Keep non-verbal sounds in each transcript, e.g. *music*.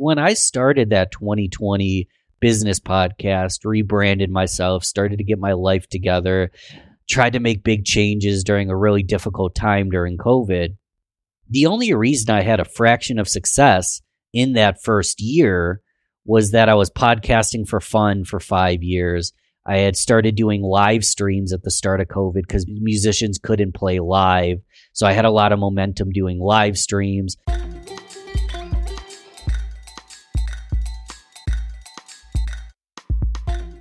when I started that 2020 business podcast, rebranded myself, started to get my life together, tried to make big changes during a really difficult time during COVID. The only reason I had a fraction of success in that first year was that I was podcasting for fun for five years. I had started doing live streams at the start of COVID because musicians couldn't play live. So I had a lot of momentum doing live streams.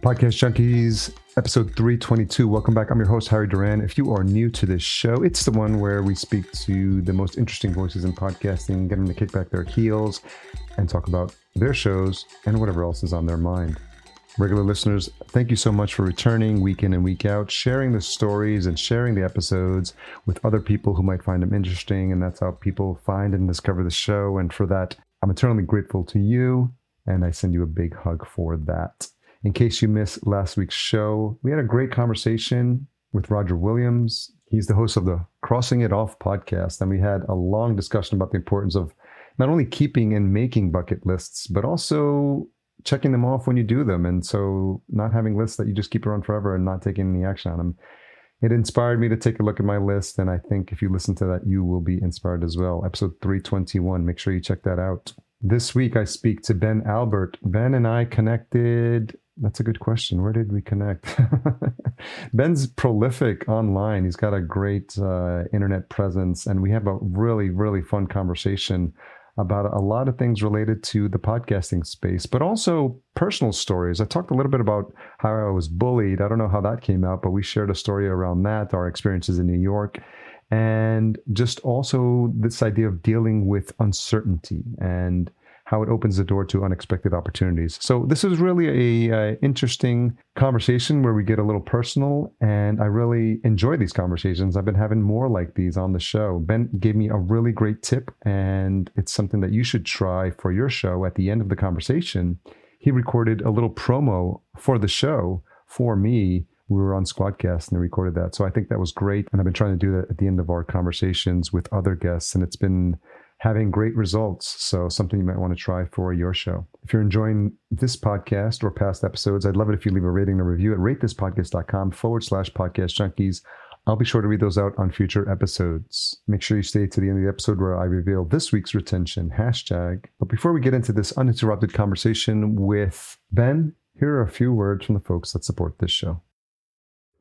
Podcast Junkies, episode 322. Welcome back. I'm your host, Harry Duran. If you are new to this show, it's the one where we speak to the most interesting voices in podcasting, get them to kick back their heels and talk about their shows and whatever else is on their mind. Regular listeners, thank you so much for returning week in and week out, sharing the stories and sharing the episodes with other people who might find them interesting. And that's how people find and discover the show. And for that, I'm eternally grateful to you. And I send you a big hug for that. In case you missed last week's show, we had a great conversation with Roger Williams. He's the host of the Crossing It Off podcast, and we had a long discussion about the importance of not only keeping and making bucket lists, but also checking them off when you do them. And so not having lists that you just keep around forever and not taking any action on them. It inspired me to take a look at my list, and I think if you listen to that, you will be inspired as well. Episode 321, make sure you check that out. This week, I speak to Ben Albert. Ben and I connected that's a good question. Where did we connect? *laughs* Ben's prolific online. He's got a great uh, internet presence, and we have a really, really fun conversation about a lot of things related to the podcasting space, but also personal stories. I talked a little bit about how I was bullied. I don't know how that came out, but we shared a story around that, our experiences in New York, and just also this idea of dealing with uncertainty and how it opens the door to unexpected opportunities. So this is really a uh, interesting conversation where we get a little personal, and I really enjoy these conversations. I've been having more like these on the show. Ben gave me a really great tip, and it's something that you should try for your show. At the end of the conversation, he recorded a little promo for the show for me we were on Squadcast and they recorded that. So I think that was great. And I've been trying to do that at the end of our conversations with other guests. And it's been having great results. So, something you might want to try for your show. If you're enjoying this podcast or past episodes, I'd love it if you leave a rating a review at ratethispodcast.com forward slash podcast junkies. I'll be sure to read those out on future episodes. Make sure you stay to the end of the episode where I reveal this week's retention hashtag. But before we get into this uninterrupted conversation with Ben, here are a few words from the folks that support this show.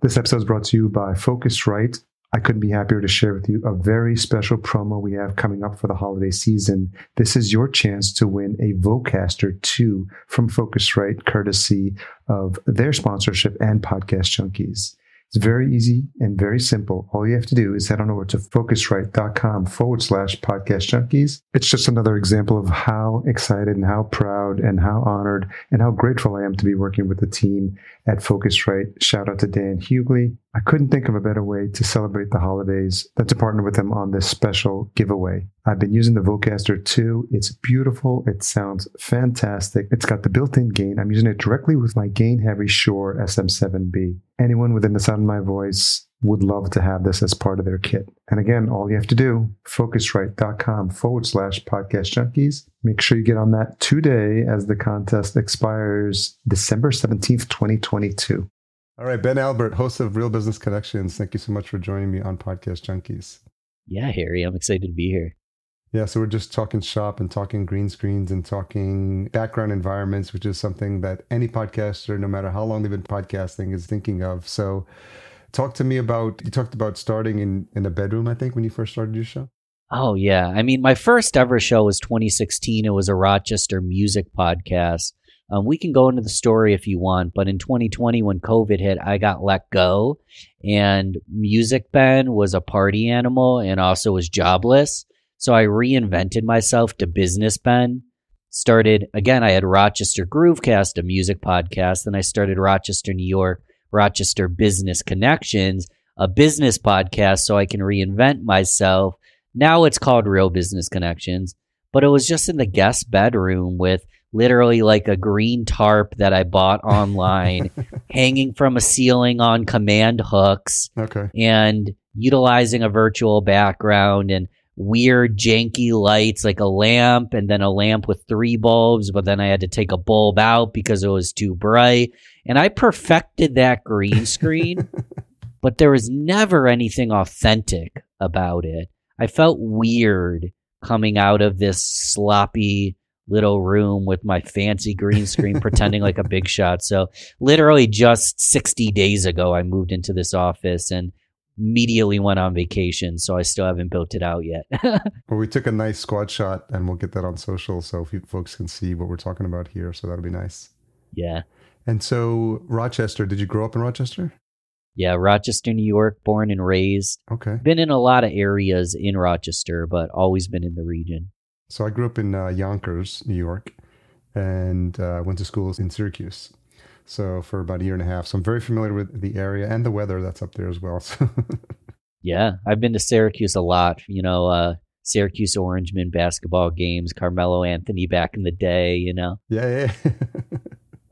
This episode is brought to you by Focusrite I couldn't be happier to share with you a very special promo we have coming up for the holiday season. This is your chance to win a Vocaster 2 from Focusrite, courtesy of their sponsorship and Podcast Junkies. It's very easy and very simple. All you have to do is head on over to focusrite.com forward slash podcast junkies. It's just another example of how excited and how proud and how honored and how grateful I am to be working with the team at Focusrite. Shout out to Dan Hughley. I couldn't think of a better way to celebrate the holidays than to partner with them on this special giveaway. I've been using the Vocaster 2. It's beautiful. It sounds fantastic. It's got the built-in gain. I'm using it directly with my gain heavy Shure SM7B. Anyone within the sound of my voice would love to have this as part of their kit. And again, all you have to do, focusrite.com forward slash podcast junkies. Make sure you get on that today as the contest expires December 17th, 2022. All right, Ben Albert, host of Real Business Connections. Thank you so much for joining me on Podcast Junkies. Yeah, Harry, I'm excited to be here. Yeah, so we're just talking shop and talking green screens and talking background environments, which is something that any podcaster, no matter how long they've been podcasting, is thinking of. So, talk to me about you talked about starting in in a bedroom, I think, when you first started your show. Oh yeah, I mean, my first ever show was 2016. It was a Rochester music podcast um, we can go into the story if you want, but in 2020, when COVID hit, I got let go, and Music Ben was a party animal and also was jobless. So I reinvented myself to Business Ben. Started again, I had Rochester Groovecast, a music podcast. Then I started Rochester, New York, Rochester Business Connections, a business podcast, so I can reinvent myself. Now it's called Real Business Connections, but it was just in the guest bedroom with literally like a green tarp that I bought online, *laughs* hanging from a ceiling on command hooks. Okay. And utilizing a virtual background and weird janky lights like a lamp and then a lamp with three bulbs but then i had to take a bulb out because it was too bright. And i perfected that green screen *laughs* but there was never anything authentic about it. I felt weird coming out of this sloppy little room with my fancy green screen *laughs* pretending like a big shot. So literally just 60 days ago i moved into this office and immediately went on vacation, so I still haven't built it out yet. *laughs* well, we took a nice squad shot, and we'll get that on social so folks can see what we're talking about here. So that'll be nice. Yeah. And so, Rochester, did you grow up in Rochester? Yeah, Rochester, New York, born and raised. Okay. Been in a lot of areas in Rochester, but always been in the region. So I grew up in uh, Yonkers, New York, and uh, went to school in Syracuse. So for about a year and a half. So I'm very familiar with the area and the weather that's up there as well. *laughs* So. yeah, I've been to Syracuse a lot. You know, uh, Syracuse Orangemen basketball games, Carmelo Anthony back in the day. You know. Yeah, yeah.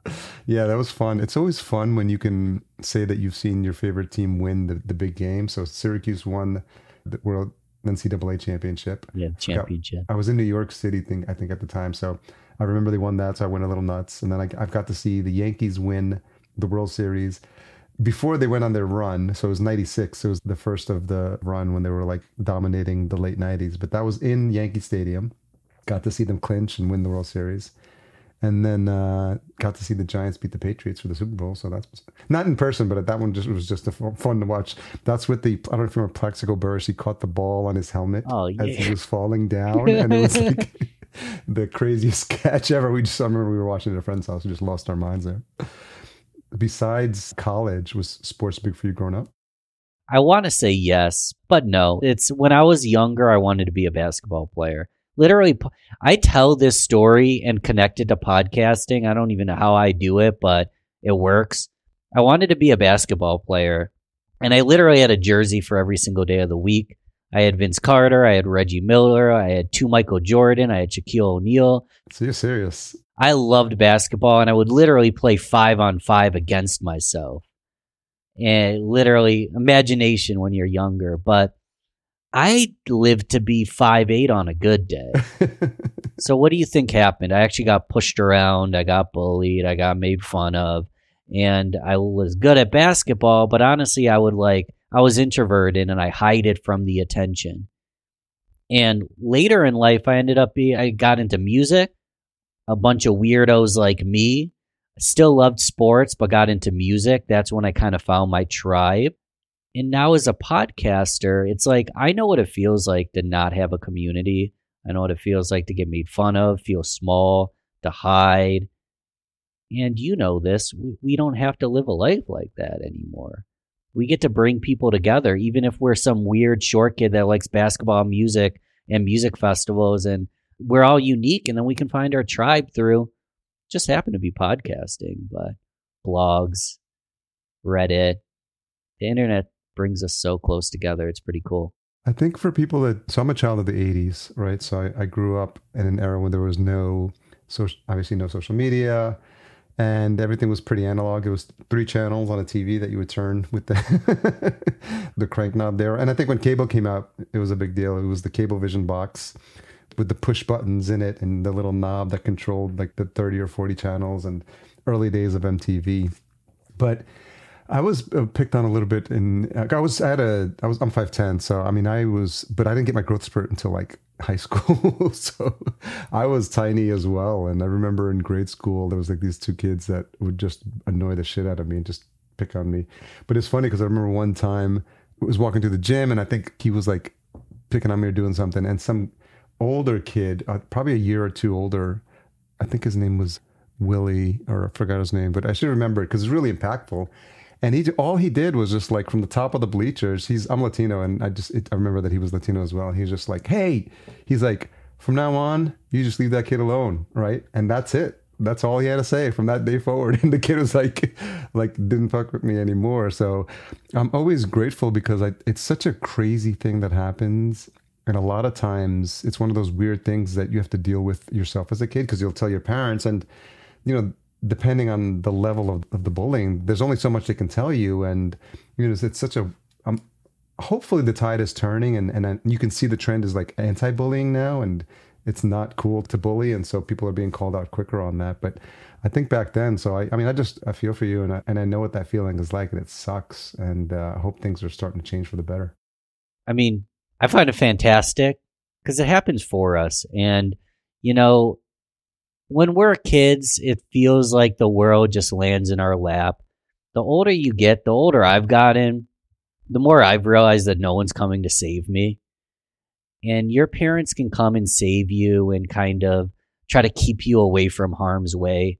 *laughs* yeah, that was fun. It's always fun when you can say that you've seen your favorite team win the, the big game. So Syracuse won the World NCAA championship. Yeah, championship. I was in New York City, thing I think at the time. So I remember they won that, so I went a little nuts. And then I, I've got to see the Yankees win the World Series before they went on their run. So it was 96. It was the first of the run when they were like dominating the late 90s. But that was in Yankee Stadium. Got to see them clinch and win the World Series. And then uh, got to see the Giants beat the Patriots for the Super Bowl. So that's not in person, but that one just was just fun to watch. That's with the I don't know if you remember Plaxico Burress. He caught the ball on his helmet oh, yeah. as he was falling down, *laughs* and it was like *laughs* the craziest *laughs* catch ever. We just I remember we were watching at a friend's house. We just lost our minds there. Besides college, was sports big for you growing up? I want to say yes, but no. It's when I was younger, I wanted to be a basketball player. Literally, I tell this story and connect it to podcasting. I don't even know how I do it, but it works. I wanted to be a basketball player, and I literally had a jersey for every single day of the week. I had Vince Carter, I had Reggie Miller, I had two Michael Jordan, I had Shaquille O'Neal. So you're serious. I loved basketball and I would literally play five on five against myself. And literally imagination when you're younger. But I lived to be five eight on a good day. *laughs* so what do you think happened? I actually got pushed around, I got bullied, I got made fun of, and I was good at basketball, but honestly I would like I was introverted and I hide it from the attention. And later in life, I ended up being, I got into music. A bunch of weirdos like me still loved sports, but got into music. That's when I kind of found my tribe. And now, as a podcaster, it's like I know what it feels like to not have a community. I know what it feels like to get made fun of, feel small, to hide. And you know this, we, we don't have to live a life like that anymore we get to bring people together, even if we're some weird short kid that likes basketball, music, and music festivals, and we're all unique, and then we can find our tribe through just happen to be podcasting, but blogs, Reddit, the internet brings us so close together. It's pretty cool. I think for people that, so I'm a child of the 80s, right? So I, I grew up in an era when there was no, social, obviously no social media and everything was pretty analog. It was three channels on a TV that you would turn with the *laughs* the crank knob there. And I think when cable came out, it was a big deal. It was the Cablevision box with the push buttons in it and the little knob that controlled like the 30 or 40 channels and early days of MTV. But I was uh, picked on a little bit in I was at a I was I'm 5'10 so I mean I was but I didn't get my growth spurt until like high school *laughs* so I was tiny as well. And I remember in grade school there was like these two kids that would just annoy the shit out of me and just pick on me. But it's funny because I remember one time I was walking to the gym and I think he was like picking on me or doing something. And some older kid uh, probably a year or two older I think his name was Willie or I forgot his name but I should remember it because it's really impactful and he all he did was just like from the top of the bleachers. He's I'm Latino, and I just it, I remember that he was Latino as well. He was just like, hey, he's like, from now on, you just leave that kid alone, right? And that's it. That's all he had to say from that day forward. *laughs* And the kid was like, like didn't fuck with me anymore. So I'm always grateful because I, it's such a crazy thing that happens. And a lot of times it's one of those weird things that you have to deal with yourself as a kid because you'll tell your parents and you know depending on the level of, of the bullying, there's only so much they can tell you. And, you know, it's, it's such a, um, hopefully the tide is turning and, and you can see the trend is like anti-bullying now and it's not cool to bully. And so people are being called out quicker on that. But i think back then so i, I mean i just i feel for you and I, and I know what that feeling is like and it sucks. And uh, i hope things are starting to change for the better. I mean i find it fantastic because it happens for us. And you know when we're kids it feels like the world just lands in our lap the older you get the older i've gotten the more I've realized that no one's coming to save me. And your parents can come and save you and kind of try to keep you away from harm's way.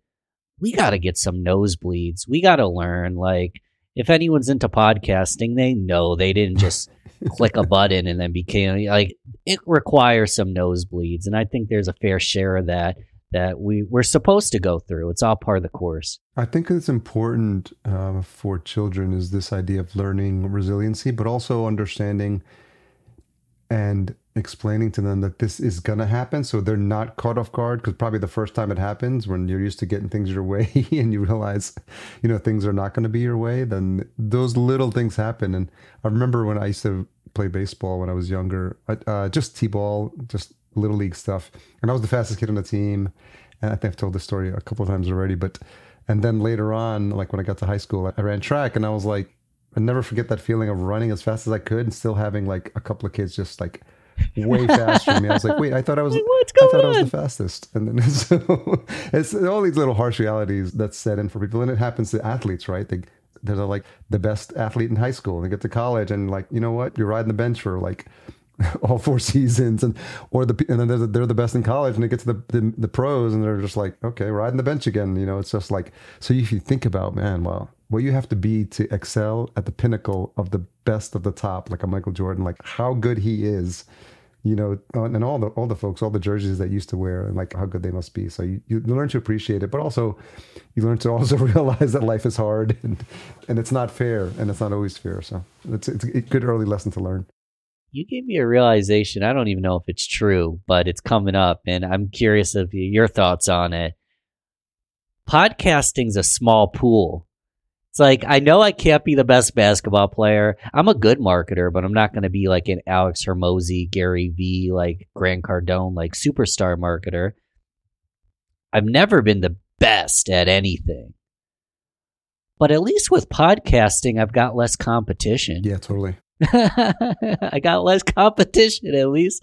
We got to get some nosebleeds. We got to learn. Like, if anyone's into podcasting, they know they didn't just *laughs* click a button and then became like it requires some nosebleeds. And I think there's a fair share of that that we we're supposed to go through. It's all part of the course. I think it's important uh, for children is this idea of learning resiliency, but also understanding and explaining to them that this is going to happen so they're not caught off guard because probably the first time it happens when you're used to getting things your way *laughs* and you realize you know things are not going to be your way then those little things happen and i remember when i used to play baseball when i was younger uh, just t-ball just little league stuff. And I was the fastest kid on the team. And I think I've told this story a couple of times already. But and then later on, like when I got to high school, I ran track, and I was like, I never forget that feeling of running as fast as I could and still having like a couple of kids just like way *laughs* faster than me. I was like, wait, I thought I was, like, I thought on? I was the fastest. And then *laughs* so it's all these little harsh realities that set in for people, and it happens to athletes, right? They they're like the best athlete in high school, and they get to college, and like you know what, you're riding the bench for like *laughs* all four seasons and or the and then they're the, they're the best in college and they get to the, the, the pros and they're just like okay riding the bench again you know it's just like so if you think about man well what you have to be to excel at the pinnacle of the best of the top like a Michael Jordan like how good he is you know and all the all the folks all the jerseys that used to wear and like how good they must be. So you, you learn to appreciate it but also you learn to *laughs* also realize that life is hard and and it's not fair and it's not always fair. So it's, it's a good early lesson to learn you gave me a realization. I don't even know if it's true, but it's coming up, and I'm curious of your thoughts on it. Podcasting's a small pool. It's like I know I can't be the best basketball player. I'm a good marketer, but I'm not going to be like an Alex Hormozi, Gary Vee, like Grant Cardone, like superstar marketer. I've never been the best at anything. But at least with podcasting, I've got less competition. Yeah, totally. *laughs* I got less competition at least.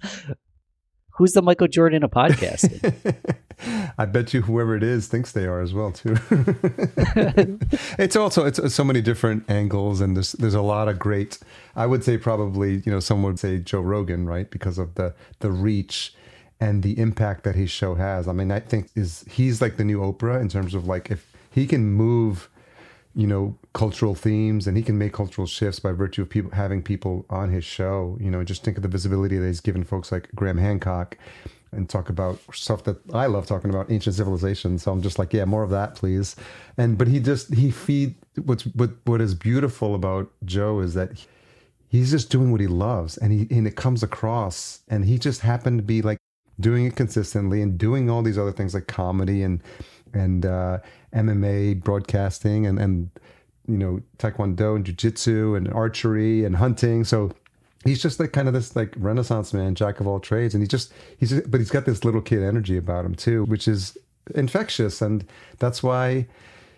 Who's the Michael Jordan of podcasting? *laughs* I bet you whoever it is thinks they are as well too. *laughs* it's also it's, so many different angles and there's there's a lot of great. I would say probably you know someone would say Joe Rogan right because of the the reach and the impact that his show has. I mean I think is he's like the new Oprah in terms of like if he can move you know cultural themes and he can make cultural shifts by virtue of people having people on his show. You know just think of the visibility that he's given folks like graham hancock and talk about stuff that i love talking about ancient civilization so i'm just like yeah more of that please. And but he just he feed what's what what is beautiful about joe is that he's just doing what he loves and he and it comes across and he just happened to be like doing it consistently and doing all these other things like comedy and and uh, MMA broadcasting and and you know taekwondo and jiu-jitsu and archery and hunting. So he's just like kind of this like renaissance man jack of all trades. And he just he's just, but he's got this little kid energy about him too which is infectious. And that's why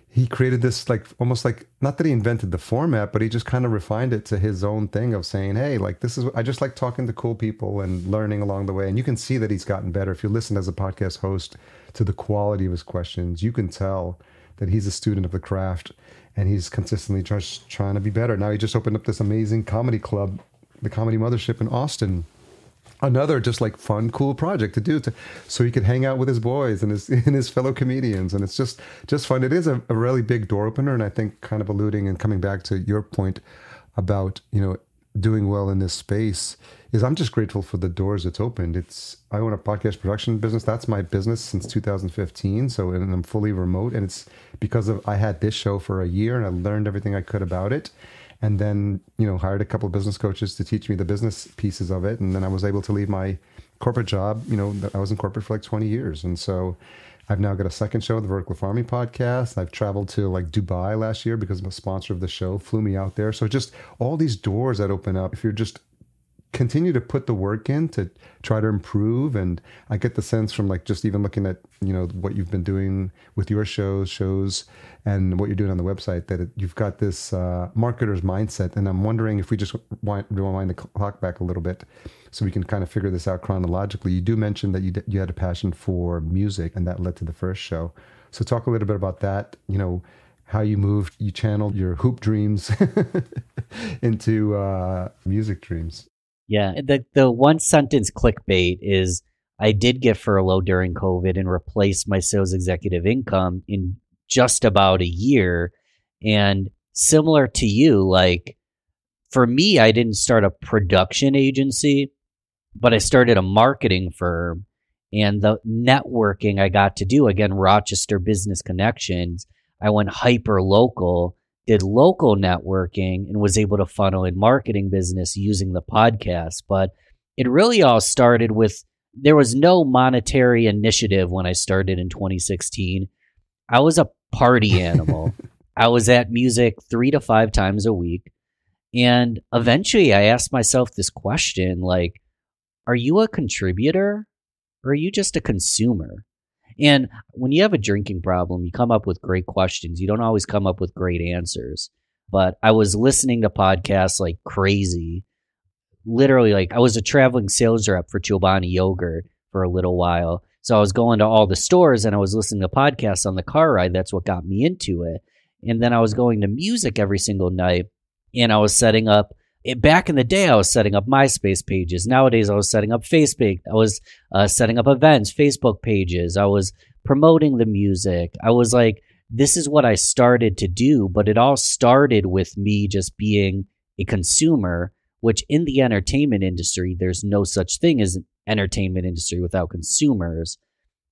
he created this like almost like not that he invented the format but he just kind of refined it to his own thing of saying hey like this is i just like talking to cool people and learning along the way. And you can see that he's gotten better. If you listen as a podcast host to the quality of his questions you can tell that he's a student of the craft and he's consistently just trying to be better now he just opened up this amazing comedy club the comedy mothership in austin another just like fun, cool project to do to so he could hang out with his boys and his *laughs* and his fellow comedians. And it's just just fun. It is a, a really big door opener, and I think kind of alluding and coming back to your point about you know doing well in this space is I'm just grateful for the doors it's opened. It's I own a podcast production business. That's my business since 2015. So and I'm fully remote, and it's because of I had this show for a year and I learned everything I could about it and then you know hired a couple of business coaches to teach me the business pieces of it and then i was able to leave my corporate job you know i was in corporate for like 20 years and so I've now got a second show, the Vertical Farming Podcast. I've traveled to like Dubai last year because I'm a sponsor of the show, flew me out there. So just all these doors that open up. If you're just continue to put the work in to try to improve. And i get the sense from like just even looking at you know what you've been doing with your shows shows and what you're doing on the website that it, you've got this uh, marketer's mindset. And i'm wondering if we just wind, rewind the clock back a little bit so we can kind of figure this out chronologically. You do mention that you, you had a passion for music and that led to the first show. So talk a little bit about that you know how you moved you channeled your hoop dreams *laughs* into uh, music dreams yeah, the the one sentence clickbait is I did get furloughed during COVID and replaced my sales executive income in just about a year. And similar to you, like for me, I didn't start a production agency, but I started a marketing firm. And the networking I got to do, again, Rochester Business Connections, I went hyper local did local networking and was able to funnel in marketing business using the podcast. But it really all started with there was no monetary initiative when I started in 2016. I was a party animal. *laughs* I was at music three to five times a week. And eventually I asked myself this question like, are you a contributor or are you just a consumer? And when you have a drinking problem, you come up with great questions. You don't always come up with great answers. But I was listening to podcasts like crazy. Literally, like I was a traveling sales rep for Chobani yogurt for a little while. So I was going to all the stores and I was listening to podcasts on the car ride. That's what got me into it. And then I was going to music every single night and I was setting up it, back in the day, I was setting up MySpace pages. Nowadays, I was setting up Facebook. I was uh, setting up events, Facebook pages. I was promoting the music. I was like, this is what I started to do. But it all started with me just being a consumer, which in the entertainment industry, there's no such thing as an entertainment industry without consumers.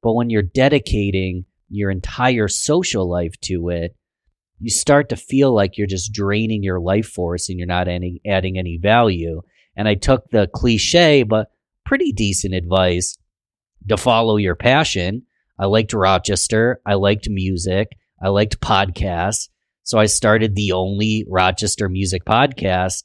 But when you're dedicating your entire social life to it, you start to feel like you're just draining your life force and you're not any, adding any value. And I took the cliche, but pretty decent advice to follow your passion. I liked Rochester. I liked music. I liked podcasts. So I started the only Rochester music podcast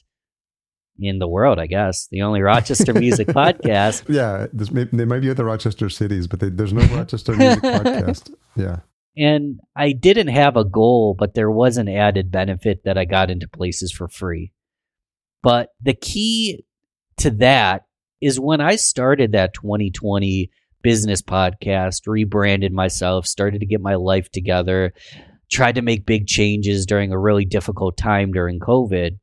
in the world, I guess. The only Rochester music *laughs* podcast. Yeah, may, they might be other Rochester cities, but they, there's no *laughs* Rochester music podcast. Yeah. And I didn't have a goal, but there was an added benefit that I got into places for free. But the key to that is when I started that 2020 business podcast, rebranded myself, started to get my life together, tried to make big changes during a really difficult time during COVID.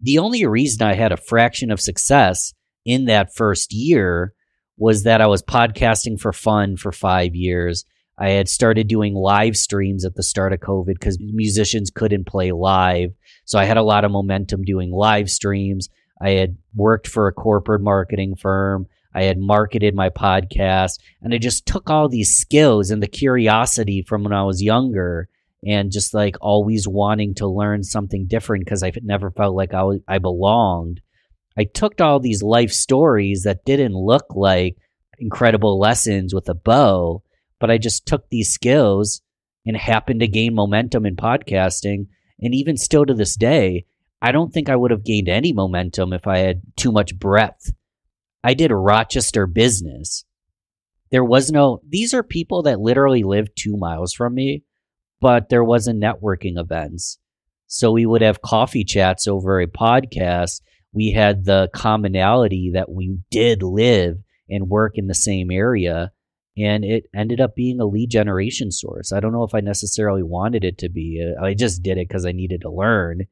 The only reason I had a fraction of success in that first year was that I was podcasting for fun for five years. I had started doing live streams at the start of COVID because musicians couldn't play live. So I had a lot of momentum doing live streams. I had worked for a corporate marketing firm. I had marketed my podcast and I just took all these skills and the curiosity from when I was younger and just like always wanting to learn something different because I never felt like I, was, I belonged. I took all these life stories that didn't look like incredible lessons with a bow but I just took these skills and happened to gain momentum in podcasting. And even still to this day, I don't think I would have gained any momentum if I had too much breadth. I did Rochester business. There was no, these are people that literally live two miles from me, but there wasn't networking events. So we would have coffee chats over a podcast. We had the commonality that we did live and work in the same area and it ended up being a lead generation source. I don't know if I necessarily wanted it to be. Uh, I just did it because I needed to learn,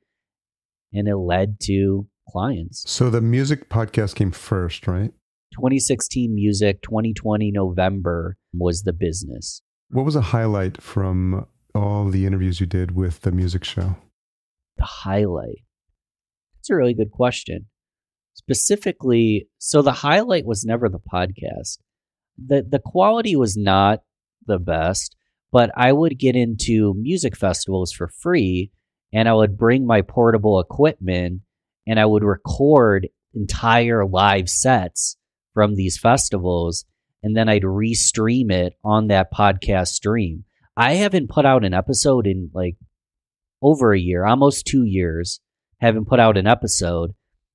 and it led to clients. So the music podcast came first, right? 2016 music, 2020 November was the business. What was a highlight from all the interviews you did with the music show? The highlight. That's a really good question. Specifically, so the highlight was never the podcast the the quality was not the best, but I would get into music festivals for free and I would bring my portable equipment and I would record entire live sets from these festivals and then I'd restream it on that podcast stream. I haven't put out an episode in like over a year, almost two years, haven't put out an episode,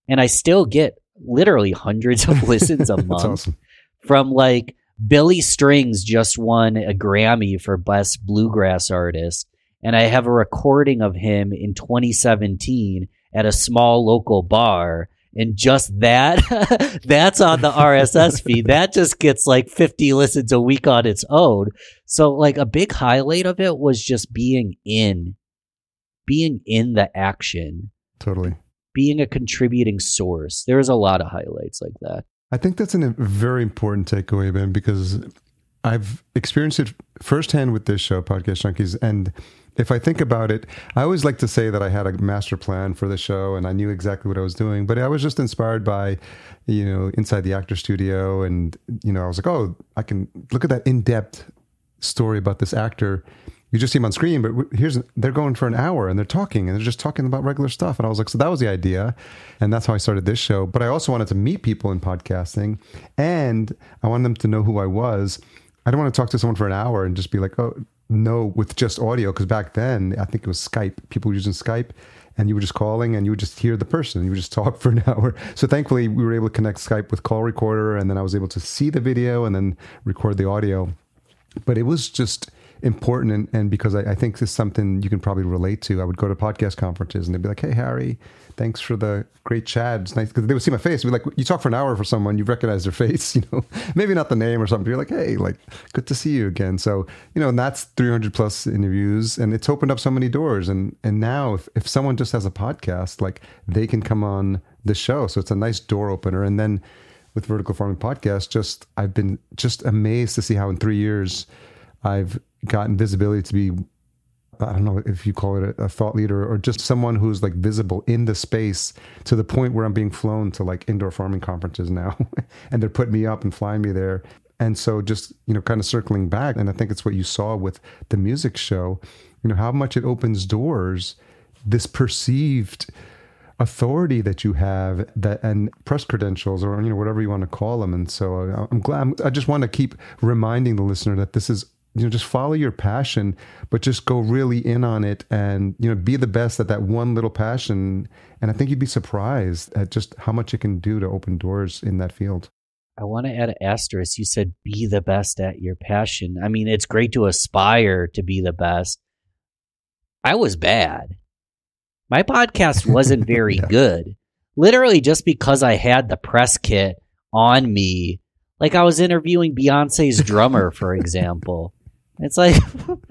and I still get literally hundreds of *laughs* listens a month awesome. From like Billy Strings just won a Grammy for Best Bluegrass Artist. And I have a recording of him in 2017 at a small local bar. And just that, *laughs* that's on the RSS feed. That just gets like 50 listens a week on its own. So, like, a big highlight of it was just being in, being in the action, Totally. being a contributing source. There's a lot of highlights like that. I think that's a very important takeaway, Ben, because I've experienced it firsthand with this show, Podcast Junkies. And if I think about it, I always like to say that I had a master plan for the show and I knew exactly what I was doing, but I was just inspired by, you know, inside the actor studio. And, you know, I was like, oh, I can look at that in depth story about this actor. You just see him on screen, but here's they're going for an hour and they're talking and they're just talking about regular stuff. And I was like, so that was the idea, and that's how I started this show. But I also wanted to meet people in podcasting, and I wanted them to know who I was. I don't want to talk to someone for an hour and just be like, oh no, with just audio. Because back then, I think it was Skype. People were using Skype, and you were just calling and you would just hear the person. You would just *laughs* talk for an hour. So thankfully, we were able to connect Skype with call recorder, and then I was able to see the video and then record the audio. But it was just important and, and because I, I, think this is something you can probably relate to. I would go to podcast conferences and they'd be like, "Hey Harry, thanks for the great chat. It's nice because they would see my face. Be like, you talk for an hour for someone, you recognize their face, *laughs* you know, maybe not the name or something. You're like, hey, like, good to see you again. So you know, and that's 300 plus interviews, and it's opened up so many doors. And and now if if someone just has a podcast, like they can come on the show, so it's a nice door opener. And then with Vertical Farming Podcast, just I've been just amazed to see how in three years I've gotten visibility to be I don't know if you call it a, thought leader or just someone who's like visible in the space to the point where I'm being flown to like indoor farming conferences now *laughs* and they're putting me up and flying me there. And so just, you know, kind of circling back, and I think it's what you saw with the music show, you know, how much it opens doors, this perceived authority that you have that and press credentials or you know whatever you want to call them and so uh, i'm glad i just want to keep reminding the listener that this is you know just follow your passion but just go really in on it and you know be the best at that one little passion. And i think you'd be surprised at just how much it can do to open doors in that field. I want to add an asterisk. You said be the best at your passion. I mean it's great to aspire to be the best. I was bad. My podcast wasn't *laughs* very yeah. good. Literally just because i had the press kit on me. Like I was interviewing Beyonce's drummer, for *laughs* example. It's like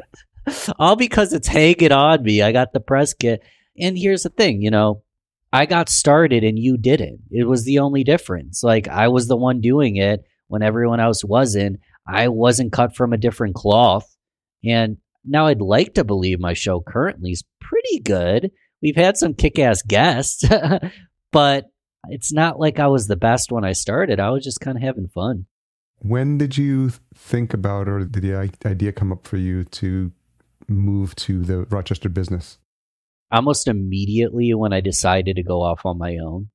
*laughs* all because it's hanging on me. I got the press kit. And here's the thing, you know, I got started and you didn't. It was the only difference. Like I was the one doing it when everyone else wasn't. I wasn't cut from a different cloth. And now I'd like to believe my show currently is pretty good. We've had some kick ass guests, *laughs* but it's not like I was the best when I started. I was just kind of having fun. When did you think about, or did the idea come up for you to move to the Rochester business? Almost immediately when I decided to go off on my own.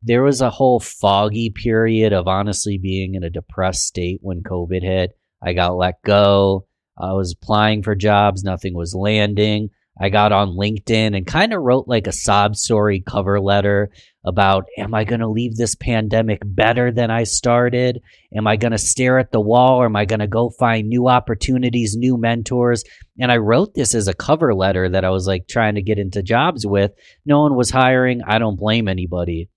There was a whole foggy period of honestly being in a depressed state when COVID hit. I got let go. I was applying for jobs, nothing was landing. I got on LinkedIn and kind of wrote like a sob story cover letter about am I going to leave this pandemic better than I started? Am I going to stare at the wall or am I going to go find new opportunities, new mentors? And I wrote this as a cover letter that I was like trying to get into jobs with. No one was hiring. I don't blame anybody.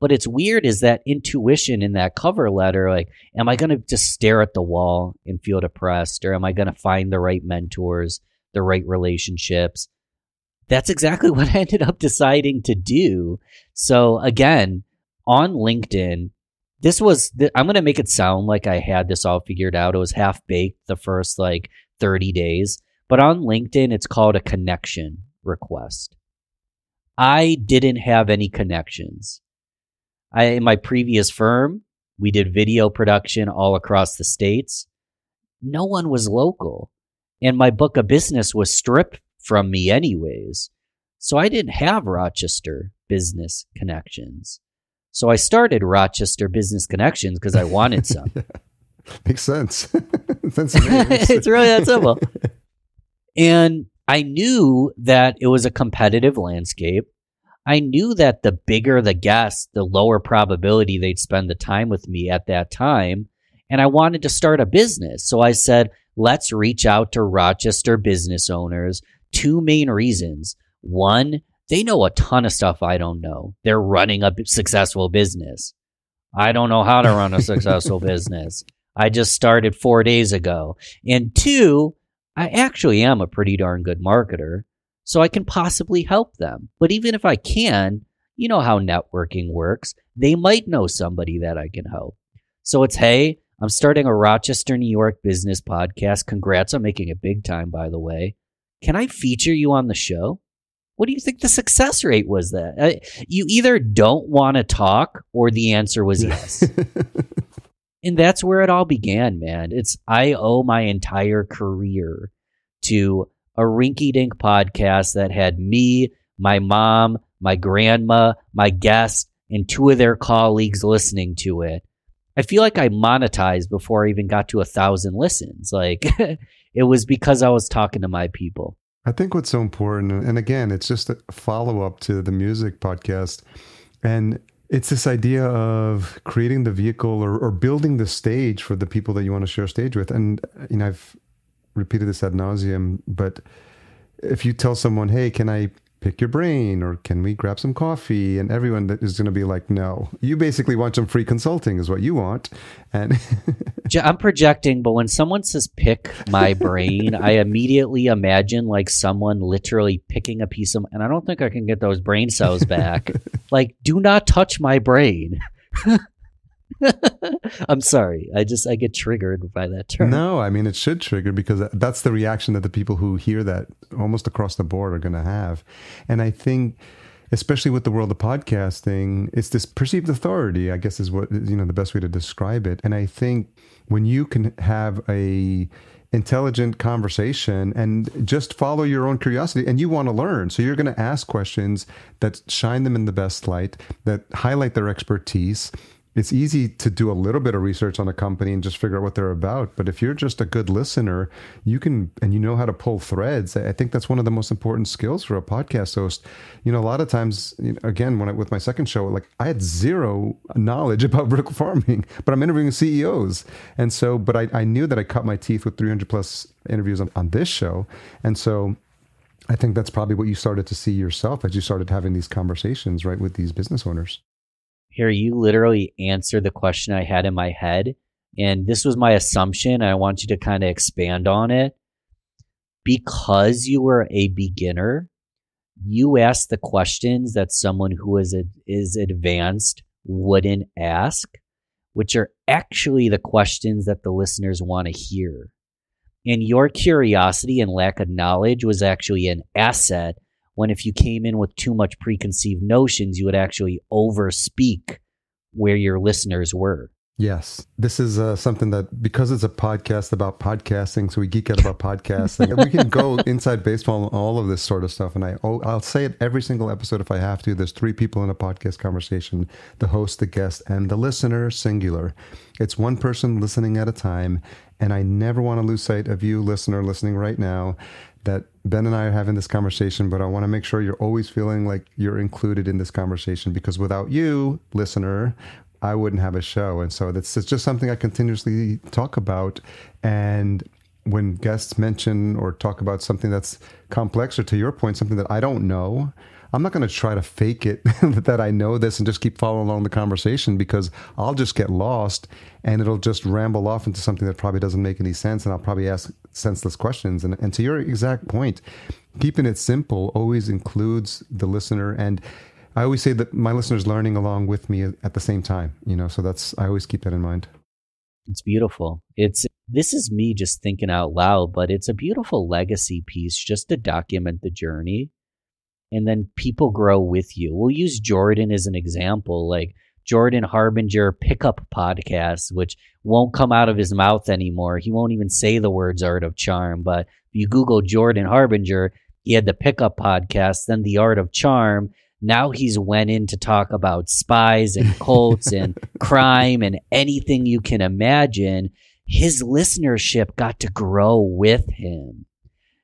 But it's weird is that intuition in that cover letter like, am I going to just stare at the wall and feel depressed or am I going to find the right mentors? The right relationships. That's exactly *laughs* what I ended up deciding to do. So again, on LinkedIn, this was I'm going to make it sound like I had this all figured out. It was half baked the first like 30 days, but on LinkedIn it's called a connection request. I didn't have any connections. I in my previous firm, we did video production all across the states. No one was local and my book of business was stripped from me anyways. So I didn't have Rochester business connections. So I started Rochester Business Connections because I wanted some. *laughs* Makes sense. *laughs* *laughs* it's really that simple. and I knew that it was a competitive landscape. I knew that the bigger the guest, the lower probability they'd spend the time with me at that time. And I wanted to start a business. So I said, let's reach out to Rochester business owners. Two main reasons. One, they know a ton of stuff I don't know. They're running a successful business. I don't know how to run a successful *laughs* business. I just started four days ago. And two, I actually am a pretty darn good marketer, so I can possibly help them. But even if I can, you know how networking works. They might know somebody that I can help. So it's, hey, I'm starting a Rochester, New York business podcast. Congrats on making it big time, by the way. Can I feature you on the show? What do you think the success rate was that? Uh, you either don't want to talk or the answer was yes. *laughs* and that's where it all began, man. It's I owe my entire career to a rinky dink podcast that had me, my mom, my grandma, my guest, and two of their colleagues listening to it. I feel like I monetized before I even got to a thousand listens. Like *laughs* it was because I was talking to my people. I think what's so important, and again, it's just a follow up to the music podcast. And it's this idea of creating the vehicle or, or building the stage for the people that you want to share stage with. And, you know, I've repeated this ad nauseum, but if you tell someone, hey, can I pick your brain or can we grab some coffee? And everyone that is going to be like no. You basically want some free consulting is what you want. And *laughs* i'm projecting but when someone says pick my brain i immediately imagine like someone literally picking a piece of and i don't think i can get those brain cells back. *laughs* Like do not touch my brain *laughs* *laughs* I'm sorry. I just I get triggered by that term. No, I mean it should trigger because that's the reaction that the people who hear that almost across the board are going to have. And I think especially with the world of podcasting, it's this perceived authority, I guess is what you know the best way to describe it. And I think when you can have a intelligent conversation and just follow your own curiosity and you want to learn so you're going to ask questions that shine them in the best light that highlight their expertise it's easy to do a little bit of research on a company and just figure out what they're about. But if you're just a good listener, you can, and you know how to pull threads. I think that's one of the most important skills for a podcast host. You know, a lot of times, you know, again, when I, with my second show, like I had zero knowledge *laughs* about vertical farming, but I'm interviewing CEOs. And so, but I, I knew that I cut my teeth with 300 plus interviews on, on this show. And so, I think that's probably what you started to see yourself as you started having these conversations, right, with these business owners. Here, you literally answered the question I had in my head. And this was my assumption. I want you to kind of expand on it. Because you were a beginner, you asked the questions that someone who is, a, is advanced wouldn't ask, which are actually the questions that the listeners want to hear. And your curiosity and lack of knowledge was actually an asset when if you came in with too much preconceived notions, you would actually overspeak where your listeners were. Yes, this is uh, something that because it's a podcast about podcasting, so we geek out about podcasting. we can go *laughs* inside baseball and all of this sort of stuff. And I, oh, I'll say it every single episode if I have to. There's three people in a podcast conversation: the host, the guest, and the listener, singular. It's one person listening at a time, and I never want to lose sight of you, listener, listening right now that Ben and I are having this conversation, but I want to make sure you're always feeling like you're included in this conversation because without you, listener, I wouldn't have a show. And so that's just something I continuously talk about. And when guests mention or talk about something that's complex or to your point, something that I don't know, I'm not going to try to fake it *laughs* that I know this and just keep following along the conversation because I'll just get lost and it'll just ramble off into something that probably doesn't make any sense. And I'll probably ask senseless questions. And, and to your exact point, keeping it simple always includes the listener. And I always say that my listener's learning along with me at the same time, you know, so that's, I always keep that in mind. It's beautiful. It's, this is me just thinking out loud, but it's a beautiful legacy piece just to document the journey and then people grow with you. We'll use Jordan as an example, like Jordan Harbinger pickup podcast, which won't come out of his mouth anymore. He won't even say the words art of charm. But if you Google Jordan Harbinger, he had the pickup podcast, then the art of charm. Now he's went in to talk about spies and cults *laughs* and crime and anything you can imagine. his listenership got to grow with him.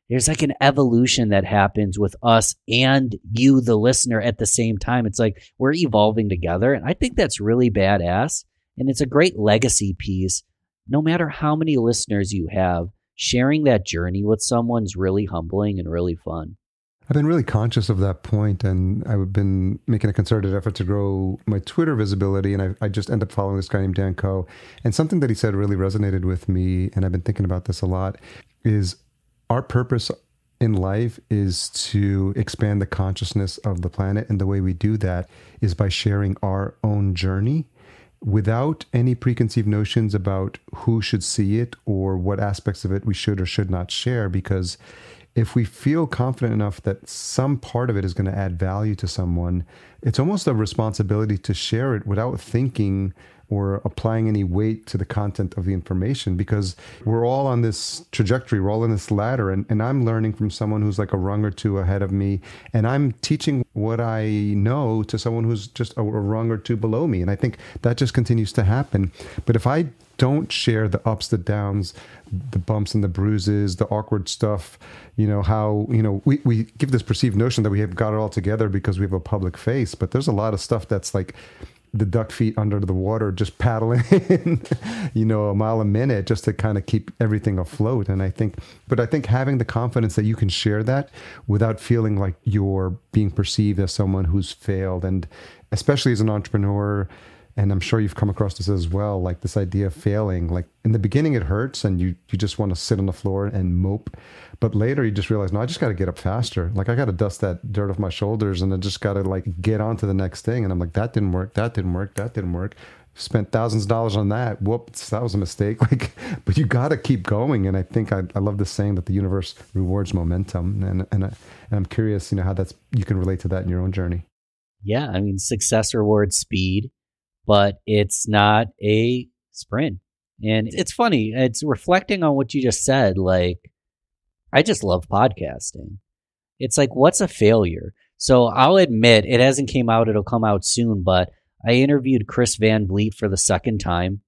There's like an evolution that happens with us and you, the listener, at the same time. It's like we're evolving together. And I think that's really badass. And it's a great legacy piece. No matter how many listeners you have, sharing that journey with someone's really humbling and really fun. I've been really conscious of that point, and I've been making a concerted effort to grow my Twitter visibility. And I, I just end up following this guy named Dan Koe. And something that he said really resonated with me, and I've been thinking about this a lot, is our purpose in life is to expand the consciousness of the planet. And the way we do that is by sharing our own journey without any preconceived notions about who should see it or what aspects of it we should or should not share. Because if we feel confident enough that some part of it is going to add value to someone, it's almost a responsibility to share it without thinking or applying any weight to the content of the information because we're all on this trajectory, we're all in this ladder. And, and I'm learning from someone who's like a rung or two ahead of me. And I'm teaching what I know to someone who's just a, a rung or two below me. And I think that just continues to happen. But if I don't share the ups, the downs, the bumps and the bruises, the awkward stuff, you know, how, you know, we, we give this perceived notion that we have got it all together because we have a public face, but there's a lot of stuff that's like the duck feet under the water, just paddling, *laughs* you know, a mile a minute just to kind of keep everything afloat. And I think, but I think having the confidence that you can share that without feeling like you're being perceived as someone who's failed. And especially as an entrepreneur, and I'm sure you've come across this as well, like this idea of failing. Like in the beginning, it hurts and you, you just want to sit on the floor and mope. But later you just realize, no, I just got to get up faster. Like I got to dust that dirt off my shoulders and I just got to like get on to the next thing. And I'm like, that didn't work. That didn't work. That didn't work. Spent thousands of dollars on that. Whoops, that was a mistake. *laughs* Like, but you got to keep going. And I think I, I love the saying that the universe rewards momentum. And, and, I, and I'm curious, you know, how that's, you can relate to that in your own journey. Yeah. I mean, success rewards speed but it's not a sprint. And it's funny. It's reflecting on what you just said. Like, I just love podcasting. It's like, what's a failure? So I'll admit it hasn't came out. It'll come out soon, but I interviewed Chris Van Vliet for the second time.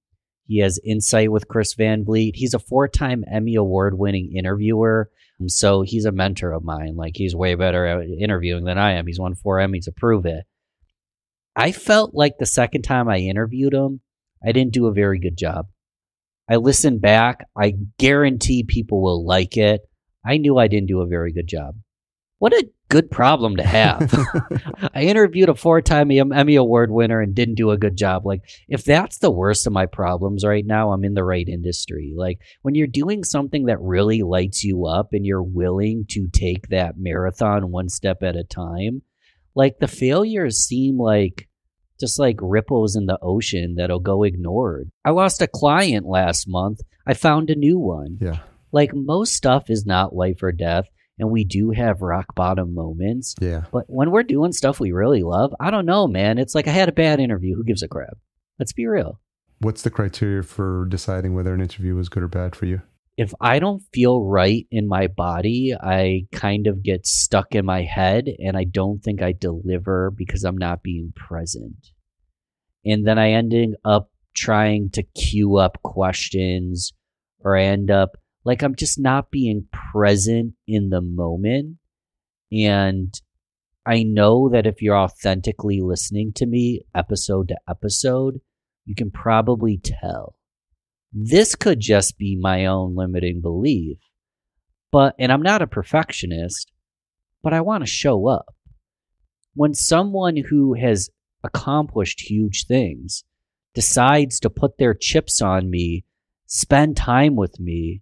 He has insight with Chris Van Vliet. He's a four-time Emmy award-winning interviewer. So he's a mentor of mine. Like he's way better at interviewing than I am. He's won four Emmys to prove it. I felt like the second time I interviewed him, I didn't do a very good job. I listened back. I guarantee people will like it. I knew I didn't do a very good job. What a good problem to have. *laughs* *laughs* I interviewed a four time Emmy Award winner and didn't do a good job. Like, if that's the worst of my problems right now, I'm in the right industry. Like, when you're doing something that really lights you up and you're willing to take that marathon one step at a time, like the failures seem like just like ripples in the ocean that'll go ignored. I lost a client last month. I found a new one. Yeah. Like most stuff is not life or death, and we do have rock bottom moments. Yeah. But when we're doing stuff we really love, I don't know, man. It's like I had a bad interview. Who gives a crap? Let's be real. What's the criteria for deciding whether an interview was good or bad for you? if I don't feel right in my body, I kind of get stuck in my head and I don't think I deliver because I'm not being present. And then I ended up trying to queue up questions or I end up like I'm just not being present in the moment. And I know that if you're authentically listening to me episode to episode, you can probably tell this could just be my own limiting belief. But, and I'm not a perfectionist, but I want to show up. When someone who has accomplished huge things decides to put their chips on me, spend time with me,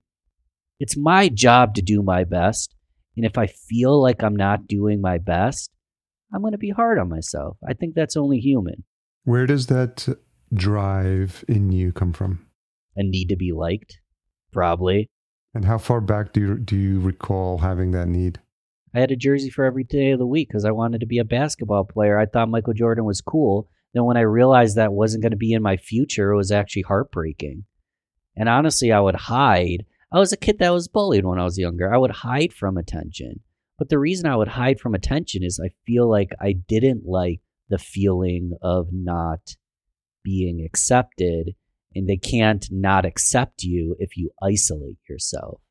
it's my job to do my best. And if I feel like I'm not doing my best, I'm going to be hard on myself. I think that's only human. Where does that drive in you come from? a need to be liked, probably. And how far back do you do you recall having that need? I had a jersey for every day of the week because I wanted to be a basketball player. I thought Michael Jordan was cool. Then when I realized that wasn't going to be in my future, it was actually heartbreaking. And honestly, I would hide. I was a kid that was bullied when I was younger. I would hide from attention. But the reason I would hide from attention is I feel like I didn't like the feeling of not being accepted and they can't not accept you if you isolate yourself.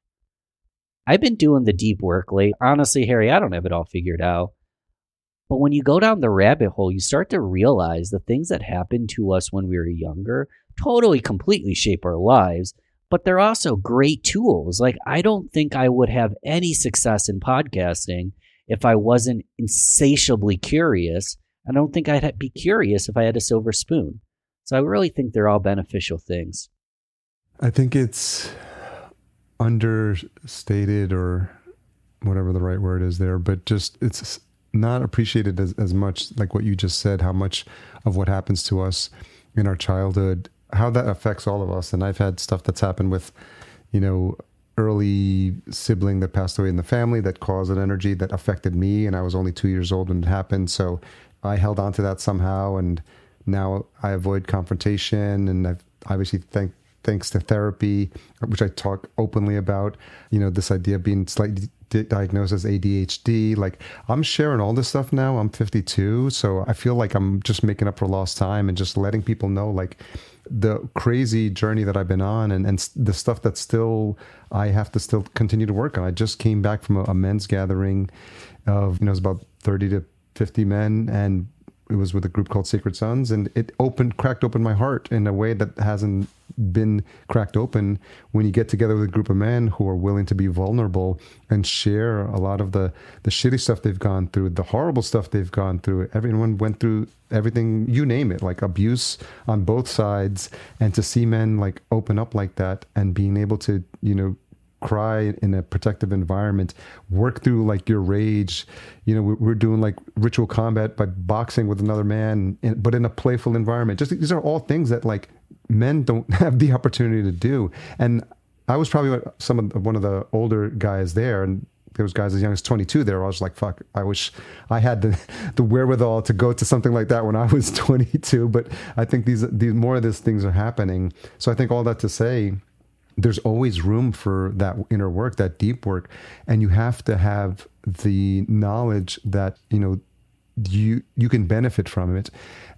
I've been doing the deep work late. Honestly, Harry, I don't have it all figured out. But when you go down the rabbit hole, you start to realize the things that happened to us when we were younger totally, completely shape our lives. But they're also great tools. Like, I don't think I would have any success in podcasting if I wasn't insatiably curious. I don't think I'd be curious if I had a silver spoon. So I really think they're all beneficial things. I think it's understated or whatever the right word is there, but just it's not appreciated as, as much like what you just said, how much of what happens to us in our childhood, how that affects all of us. And I've had stuff that's happened with, you know, early sibling that passed away in the family that caused an energy that affected me. And I was only two years old when it happened. So I held on to that somehow. And now I avoid confrontation. And I've obviously thank thanks to therapy, which I talk openly about, you know, this idea of being slightly diagnosed as ADHD. Like I'm sharing all this stuff now. I'm 52, so I feel like I'm just making up for lost time and just letting people know like the crazy journey that I've been on and, and the stuff that still I have to still continue to work on. I just came back from a, a men's gathering of, you know, it was about 30 to 50 men and it was with a group called Sacred Sons, and it opened, cracked open my heart in a way that hasn't been cracked open when you get together with a group of men who are willing to be vulnerable and share a lot of the the shitty stuff they've gone through, the horrible stuff they've gone through. Everyone went through everything, you name it, like abuse on both sides, and to see men like open up like that and being able to, you know, cry in a protective environment, work through like your rage. You know, we're doing like ritual combat by boxing with another man, but in a playful environment. Just these are all things that like men don't *laughs* have the opportunity to do. And I was probably some of one of the older guys there, and there was guys as young as 22 there. I was like, fuck, I wish I had the, *laughs* the wherewithal to go to something like that when I was *laughs* 22. But I think these, these more of these things are happening. So I think all that to say, there's always room for that inner work, that deep work, and you have to have the knowledge that you know you you can benefit from it,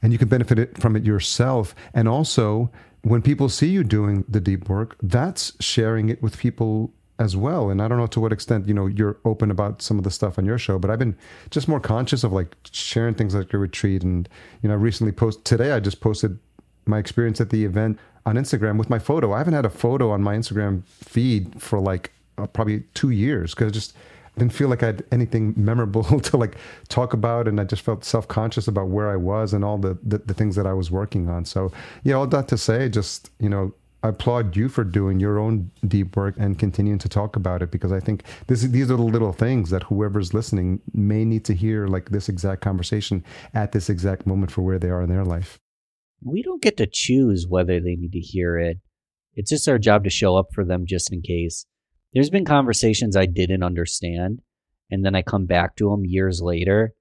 and you can benefit it from it yourself, and also when people see you doing the deep work, that's sharing it with people as well. And I don't know to what extent you know you're open about some of the stuff on your show, but I've been just more conscious of like sharing things like a retreat, and you know, recently post today I just posted my experience at the event on Instagram with my photo. I haven't had a photo on my Instagram feed for like uh, probably two years because just didn't feel like I had anything *laughs* memorable *laughs* to like talk about, and I just felt self conscious about where I was and all the, the, the things that I was working on. So yeah, all that to say, just you know. I applaud you for doing your own deep work and continuing to talk about it because I think this, these are the little things that whoever's listening may need to hear, like this exact conversation at this exact moment for where they are in their life we don't get to choose whether they need to hear it. It's just our job to show up for them just in case. There's been conversations I didn't understand, and then I come back to them years later.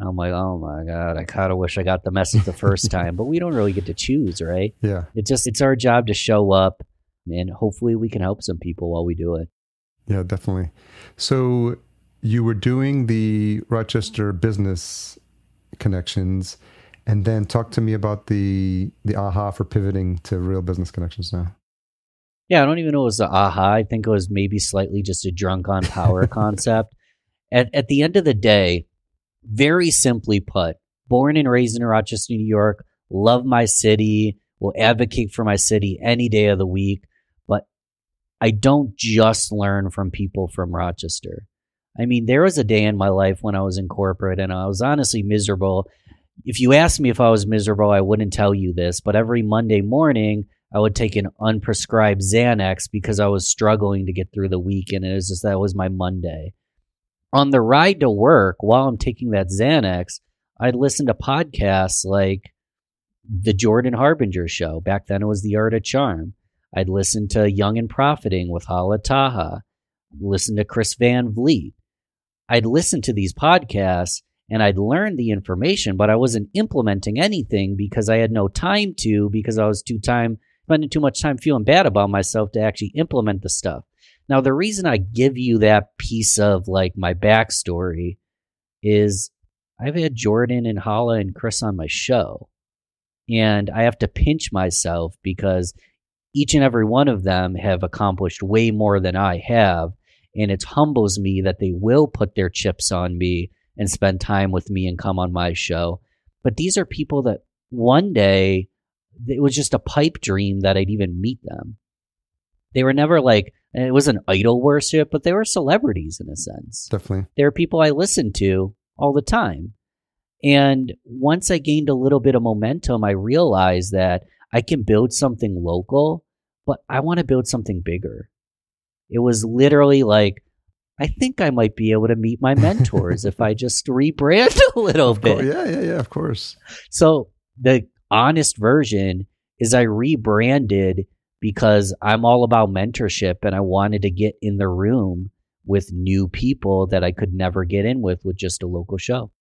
I'm like, oh my god, I kind of wish I got the message the first *laughs* time, but we don't really get to choose, right? Yeah. It's just it's our job to show up, and hopefully we can help some people while we do it. Yeah, definitely. So you were doing the Rochester business connections and then talk to me about the the aha for pivoting to real business connections now. Yeah, I don't even know it was the aha. I think it was maybe slightly just a drunk on power *laughs* concept. At at the end of the day, very simply put, born and raised in Rochester, New York, love my city, will advocate for my city any day of the week, but I don't just learn from people from Rochester. I mean, there was a day in my life when I was in corporate and I was honestly miserable if you asked me if I was miserable, I wouldn't tell you this, but every Monday morning, I would take an unprescribed Xanax because I was struggling to get through the week, and it was just that was my Monday. On the ride to work, while I'm taking that Xanax, I'd listen to podcasts like the Jordan Harbinger Show. Back then, it was The Art of Charm. I'd listen to Young and Profiting with Hala Taha. Listen to Chris Van Vliet. I'd listen to these podcasts and I'd learn the information, but I wasn't implementing anything because I had no time to, because I was too time spending too much time feeling bad about myself to actually implement the stuff. Now, the reason I give you that piece of like my backstory is I've had Jordan and Hala and Chris on my show. And I have to pinch myself because each and every one of them have accomplished way more than I have. And it humbles me that they will put their chips on me and spend time with me and come on my show. But these are people that one day it was just a pipe dream that I'd even meet them. They were never like, it wasn't idol worship, but they were celebrities in a sense. Definitely. They were people I listened to all the time. And once I gained a little bit of momentum, I realized that I can build something local, but I want to build something bigger. It was literally like, I think I might be able to meet my mentors if I *laughs* just rebrand *laughs* a little bit. Course, yeah, yeah, yeah, of course. So the honest version is I rebranded because I'm all about mentorship and I wanted to get in the room with new people that I could never get in with with just a local show.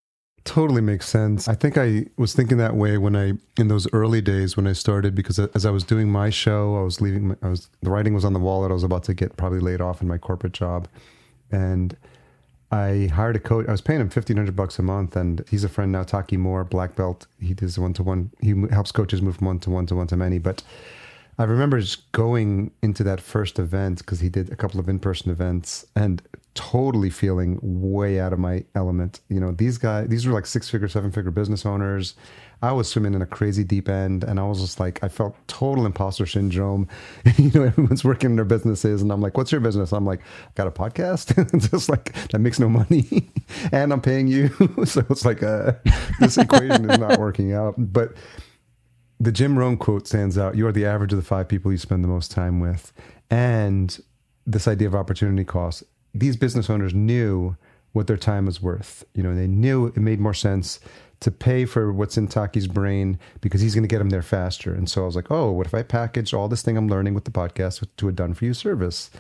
Totally makes sense. I think I was thinking that way when I in those early days when I started because uh, as I was doing my show, I was leaving. My, I was the writing was on the wall that I was about to get probably laid off in my corporate job, and I hired a coach. I was paying him fifteen hundred bucks a month, and he's a friend now. Taki Moore, black belt. He does one to one. He helps coaches move from one to one to one to many. But I remember just going into that first event because he did a couple of in person events, and totally feeling way out of my element. You know, these guys, these were like six figure, seven figure business owners. I was swimming in a crazy deep end and I was just like, I felt total imposter syndrome. *laughs* you know, everyone's working in their businesses and I'm like, what's your business? I'm like, I got a podcast. *laughs* It's just like, that makes no money *laughs* and I'm paying you. so it's like, uh, this equation is not working out. But the Jim Rohn quote stands out. You are the average of the five people you spend the most time with. And this idea of opportunity cost these business owners knew what their time was worth. You know, they knew it made more sense to pay for what's in Taki's brain because he's going to get them there faster. And so I was like, oh, what if I package all this thing I'm learning with the podcast to a done for you service?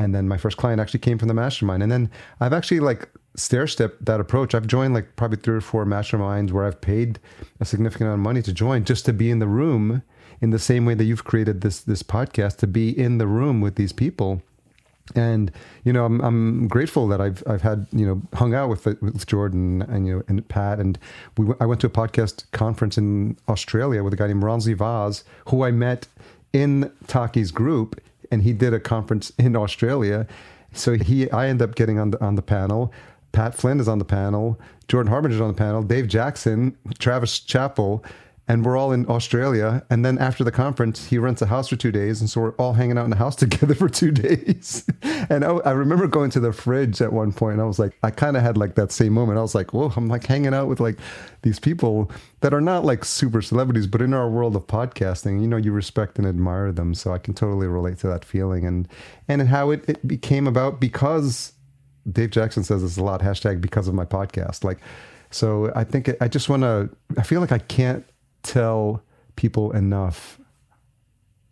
And then my first client actually came from the mastermind. And then I've actually like stair stepped that approach. I've joined like probably three or four masterminds where I've paid a significant amount of money to join just to be in the room in the same way that you've created this this podcast to be in the room with these people and you know I'm, I'm grateful that I've I've had you know hung out with with Jordan and you know and Pat and we I went to a podcast conference in Australia with a guy named Ronsley Vaz who I met in Taki's group and he did a conference in Australia. So he I end up getting on the on the panel. Pat Flynn is on the panel. Jordan Harbinger is on the panel. Dave Jackson Travis Chappell and we're all in Australia. And then after the conference, he rents a house for two days, and so we're all hanging out in the house *laughs* together for two days. *laughs* and I, I, remember going to the fridge at one point, I was like, I kind of had like that same moment. I was like, whoa, I'm like hanging out with like these people that are not like super celebrities, but in our world of podcasting, you know, you respect and admire them. So I can totally relate to that feeling and and how it, it became about because Dave Jackson says this a lot. Hashtag because of my podcast, like. So I think I just want to. I feel like I can't tell people enough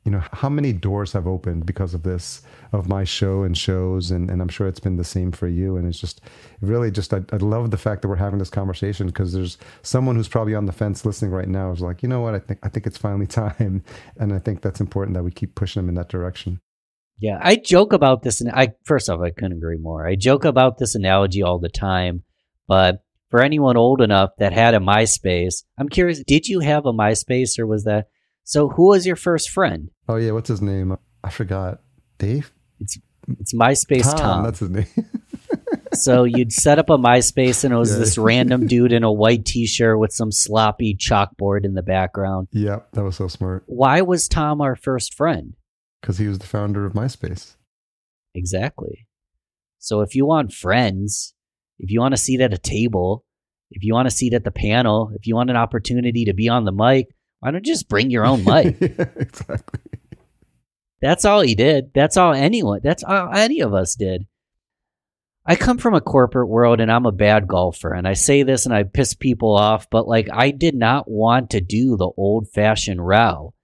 you know how many doors have opened because of this of my show and shows and, and i'm sure it's been the same for you. And it's just really just I, I love the fact that we're having this conversation because there's someone who's probably on the fence listening right now is like you know what? I think i think it's finally *laughs* time. And i think that's important that we keep pushing them in that direction. Yeah i joke about this and i first off i couldn't agree more. I joke about this analogy all the time but for anyone old enough that had a MySpace, I'm curious, did you have a MySpace or was that? So who was your first friend? Oh yeah, what's his name? I forgot. Dave? It's it's MySpace Tom. Tom. That's his name. *laughs* so you'd set up a MySpace and it was yeah. this random dude in a white t-shirt with some sloppy chalkboard in the background. Yeah, that was so smart. Why was Tom our first friend? Because he was the founder of MySpace. Exactly. So if you want friends, if you want a seat at a table, if you want a seat at the panel, if you want an opportunity to be on the mic, why don't you just bring your own mic? *laughs* yeah, exactly. That's all he did. That's all anyone, that's all any of us did. I come from a corporate world and I'm a bad golfer. And I say this and I piss people off, but like I did not want to do the old fashioned row.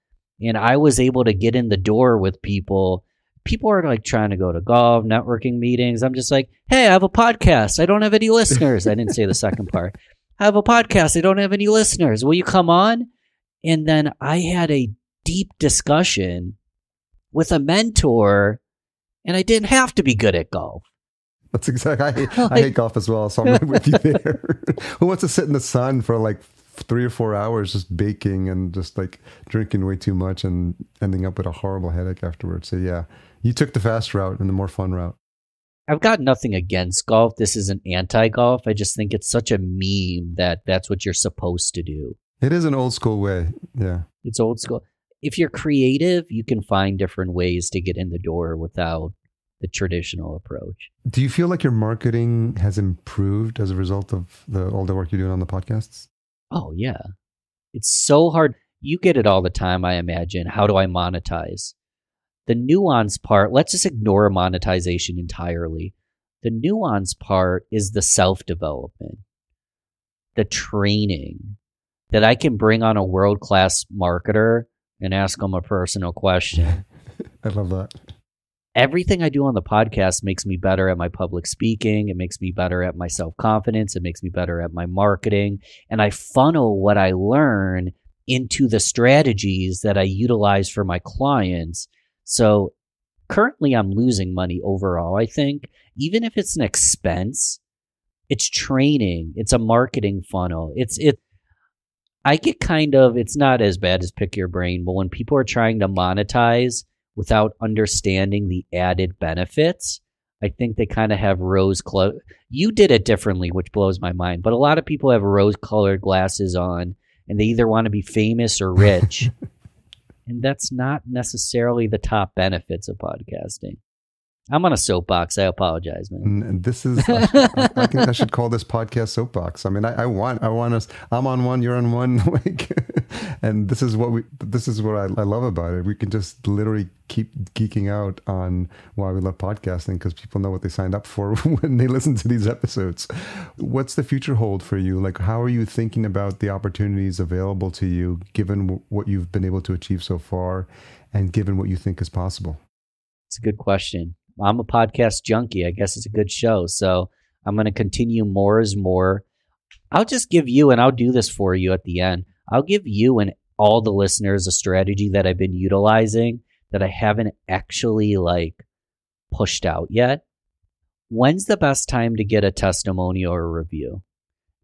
And I was able to get in the door with people people are like trying to go to golf, networking meetings. I'm just like, hey, I have a podcast. I don't have any listeners. I didn't say the second part. I have a podcast. I don't have any listeners. Will you come on? And then I had a deep discussion with a mentor, and I didn't have to be good at golf. That's exactly. I hate, I *laughs* hate golf as well, so I'm with *laughs* you there. Who wants to sit in the sun for like three or four hours just baking and just like drinking way too much and ending up with a horrible headache afterwards. So yeah, you took the fast route and the more fun route. I've got nothing against golf. This isn't anti golf. I just think it's such a meme that that's what you're supposed to do. It is an old school way. Yeah. It's old school. If you're creative, you can find different ways to get in the door without the traditional approach. Do you feel like your marketing has improved as a result of the all the work you're doing on the podcasts? Oh yeah. It's so hard. You get it all the time, I imagine. How do I monetize? The nuance part, let's just ignore monetization entirely. The nuance part is the self development, the training that I can bring on a world class marketer and ask them a personal question. *laughs* I love that. Everything I do on the podcast makes me better at my public speaking. It makes me better at my self confidence. It makes me better at my marketing. And I funnel what I learn into the strategies that I utilize for my clients so currently I'm losing money overall, I think. Even if it's an expense, it's training, it's a marketing funnel. It's it I get kind of it's not as bad as pick your brain, but when people are trying to monetize without understanding the added benefits, I think they kind of have rose You did it differently, which blows my mind. But a lot of people have rose colored glasses on and they either want to be famous or rich. *laughs* And that's not necessarily the top benefits of podcasting. I'm on a soapbox. I apologize, man. And this is, *laughs* I, I, think I should call this podcast soapbox. I mean, I, I want, I want us. I'm on one, you're on one, *laughs* like, and this is what we, this is what I, I love about it. We can just literally keep geeking out on why we love podcasting because people know what they signed up for *laughs* when they listen to these episodes. What's the future hold for you? Like, how are you thinking about the opportunities available to you, given w- what you've been able to achieve so far, and given what you think is possible? It's a good question. I'm a podcast junkie. I guess it's a good show. So I'm going to continue more is more. I'll just give you, and I'll do this for you at the end. I'll give you and all the listeners a strategy that I've been utilizing that I haven't actually like pushed out yet. When's the best time to get a testimonial or a review?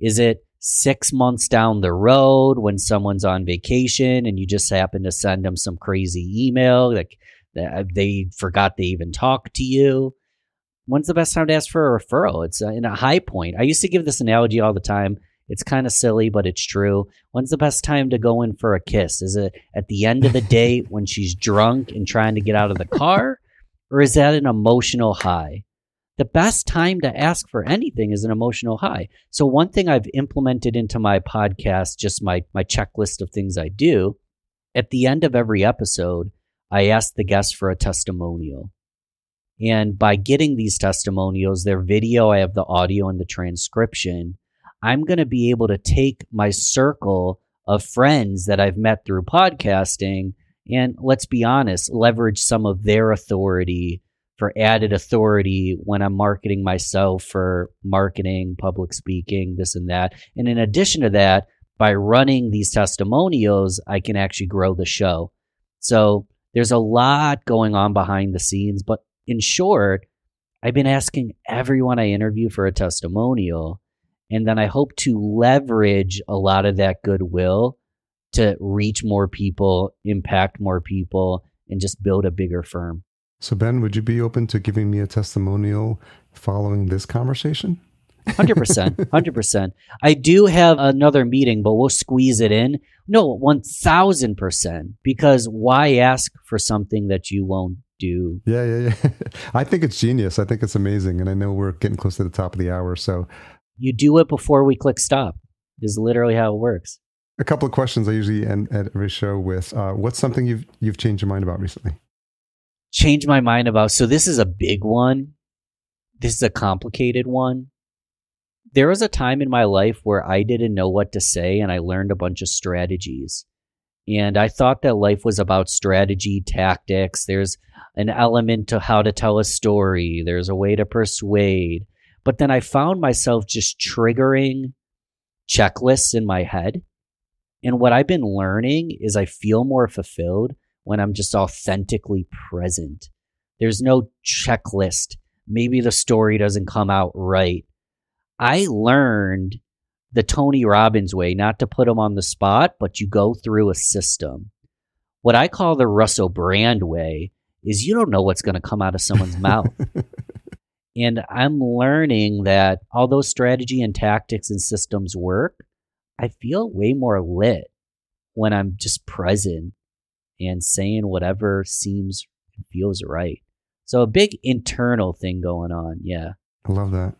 Is it six months down the road when someone's on vacation and you just happen to send them some crazy email? Like they forgot they even talked to you. When's the best time to ask for a referral? It's uh, in a high point. I used to give this analogy all the time. It's kind of silly, but it's true. When's the best time to go in for a kiss? Is it at the end of the *laughs* day when she's drunk and trying to get out of the car? Or is that an emotional high? The best time to ask for anything is an emotional high. So one thing I've implemented into my podcast, just my my checklist of things I do, at the end of every episode, I asked the guests for a testimonial. And by getting these testimonials, their video, I have the audio and the transcription, I'm going to be able to take my circle of friends that I've met through podcasting and let's be honest, leverage some of their authority for added authority when I'm marketing myself for marketing, public speaking, this and that. And in addition to that, by running these testimonials, I can actually grow the show. So there's a lot going on behind the scenes, but in short, I've been asking everyone I interview for a testimonial. And then I hope to leverage a lot of that goodwill to reach more people, impact more people, and just build a bigger firm. So, Ben, would you be open to giving me a testimonial following this conversation? Hundred percent, hundred percent. I do have another meeting, but we'll squeeze it in. No, one thousand percent. Because why ask for something that you won't do? Yeah, yeah, yeah. *laughs* I think it's genius. I think it's amazing, and I know we're getting close to the top of the hour. So you do it before we click stop. Is literally how it works. A couple of questions I usually end at every show with. Uh, what's something you've you've changed your mind about recently? Change my mind about. So this is a big one. This is a complicated one there was a time in my life where I didn't know what to say and I learned a bunch of strategies. And I thought that life was about strategy, tactics. There's an element to how to tell a story, there's a way to persuade. But then I found myself just triggering checklists in my head. And what I've been learning is I feel more fulfilled when I'm just authentically present. There's no checklist. Maybe the story doesn't come out right I learned the Tony Robbins way, not to put them on the spot, but you go through a system. What I call the Russell Brand way is you don't know what's going to come out of someone's *laughs* mouth. And I'm learning that although strategy and tactics and systems work, I feel way more lit when I'm just present and saying whatever seems feels right. So a big internal thing going on. Yeah. I love that.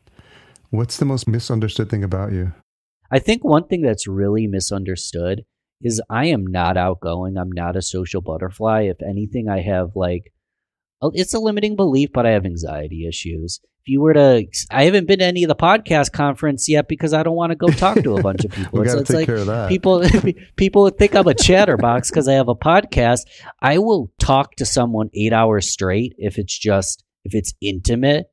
What's the most misunderstood thing about you? I think one thing that's really misunderstood is I am not outgoing. I'm not a social butterfly. If anything, I have like, it's a limiting belief, but I have anxiety issues. If you were to, I haven't been to any of the podcast conference yet because I don't want to go talk to a *laughs* bunch of people. we so it's take like care of that. people, *laughs* people would think I'm a chatterbox because I have a podcast. I will talk to someone eight hours straight if it's just if it's intimate.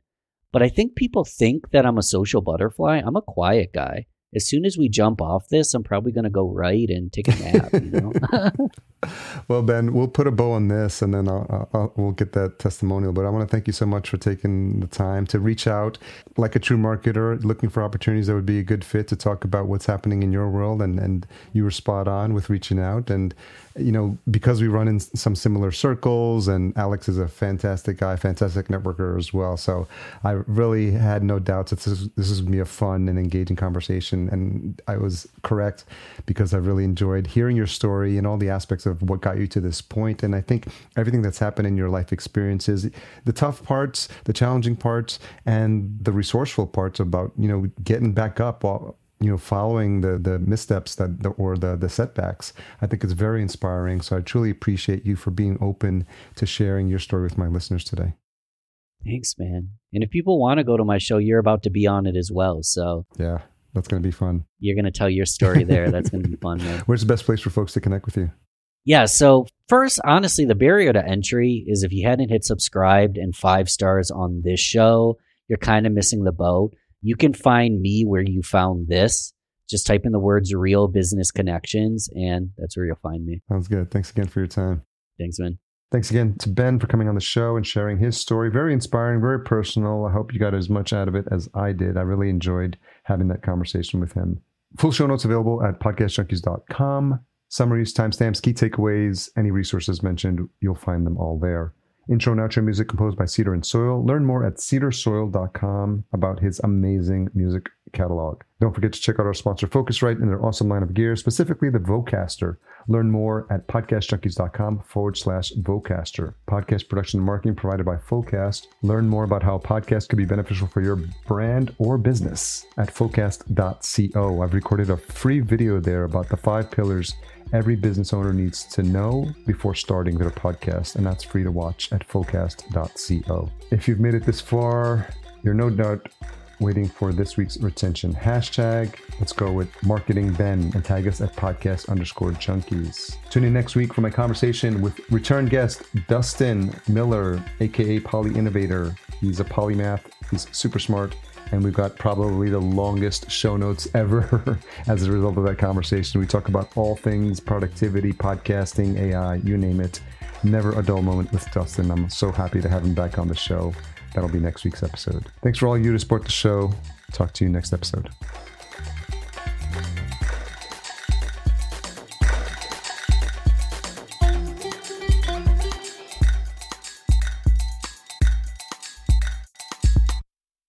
But I think people think that I'm a social butterfly. I'm a quiet guy. As soon as we jump off this, I'm probably going to go right and take a nap. You know. *laughs* *laughs* well, Ben, we'll put a bow on this, and then I'll, I'll, we'll get that testimonial. But I want to thank you so much for taking the time to reach out, like a true marketer, looking for opportunities that would be a good fit to talk about what's happening in your world. And and you were spot on with reaching out. And you know, because we run in some similar circles, and Alex is a fantastic guy, fantastic networker as well. So I really had no doubts that this is, this is going to be a fun and engaging conversation. And I was correct because I really enjoyed hearing your story and all the aspects of what got you to this point. And I think everything that's happened in your life experiences, the tough parts, the challenging parts, and the resourceful parts about, you know, getting back up while you know following the the missteps that or the the setbacks i think it's very inspiring so i truly appreciate you for being open to sharing your story with my listeners today Thanks, man. And if people want to go to my show, you're about to be on it as well. So yeah that's going to be fun you're going to tell your story there. That's going to be *laughs* fun, man. where's the best place for folks to connect with you Yeah. So, first, honestly, the barrier to entry is if you hadn't hit subscribed and five stars on this show, you're kind of missing the boat. You can find me where you found this. Just type in the words real business connections, and that's where you'll find me. sounds good thanks again for your time Thanks, man. Thanks again to Ben for coming on the show and sharing his story. Very inspiring, very personal. I hope you got as much out of it as I did. I really enjoyed having that conversation with him. Full show notes available at podcastjunkies.com. Summaries, timestamps, key takeaways, any resources mentioned, you'll find them all there. Intro and outro music composed by Cedar and Soil. Learn more at cedarsoil.com about his amazing music catalog. Don't forget to check out our sponsor Focusrite and their awesome line of gear, specifically the Vocaster. Learn more at podcastjunkies.com forward slash Vocaster. Podcast production and marketing provided by Fullcast. Learn more about how a podcast could be beneficial for your brand or business at fullcast.co. I've recorded a free video there about the five pillars every business owner needs to know before starting their podcast, and that's free to watch at fullcast.co. If you've made it this far, you're no doubt waiting for this week's retention hashtag. Let's go with marketing Ben and tag us at podcast underscore junkies. Tune in next week for my conversation with return guest Dustin Miller, aka Poly Innovator. He's a polymath, he's super smart, and we've got probably the longest show notes ever *laughs* as a result of that conversation. We talk about all things productivity, podcasting, AI, you name it. Never a dull moment with Dustin. I'm so happy to have him back on the show. That'll be next week's episode. Thanks for all you to support the show. Talk to you next episode.